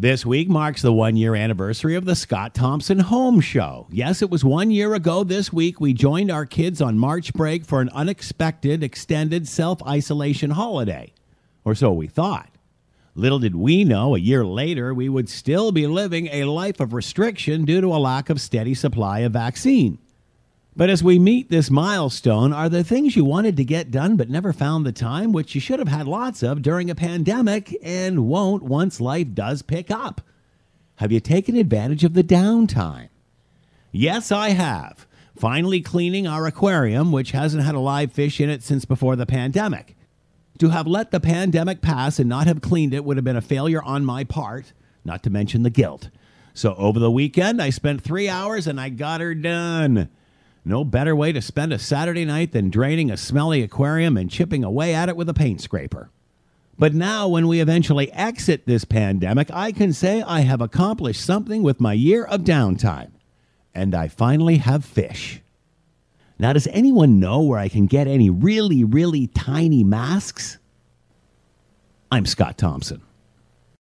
This week marks the one year anniversary of the Scott Thompson Home Show. Yes, it was one year ago this week we joined our kids on March break for an unexpected, extended self isolation holiday. Or so we thought. Little did we know, a year later, we would still be living a life of restriction due to a lack of steady supply of vaccine. But as we meet this milestone, are there things you wanted to get done but never found the time, which you should have had lots of during a pandemic and won't once life does pick up? Have you taken advantage of the downtime? Yes, I have. Finally cleaning our aquarium, which hasn't had a live fish in it since before the pandemic. To have let the pandemic pass and not have cleaned it would have been a failure on my part, not to mention the guilt. So over the weekend, I spent three hours and I got her done. No better way to spend a Saturday night than draining a smelly aquarium and chipping away at it with a paint scraper. But now, when we eventually exit this pandemic, I can say I have accomplished something with my year of downtime. And I finally have fish. Now, does anyone know where I can get any really, really tiny masks? I'm Scott Thompson.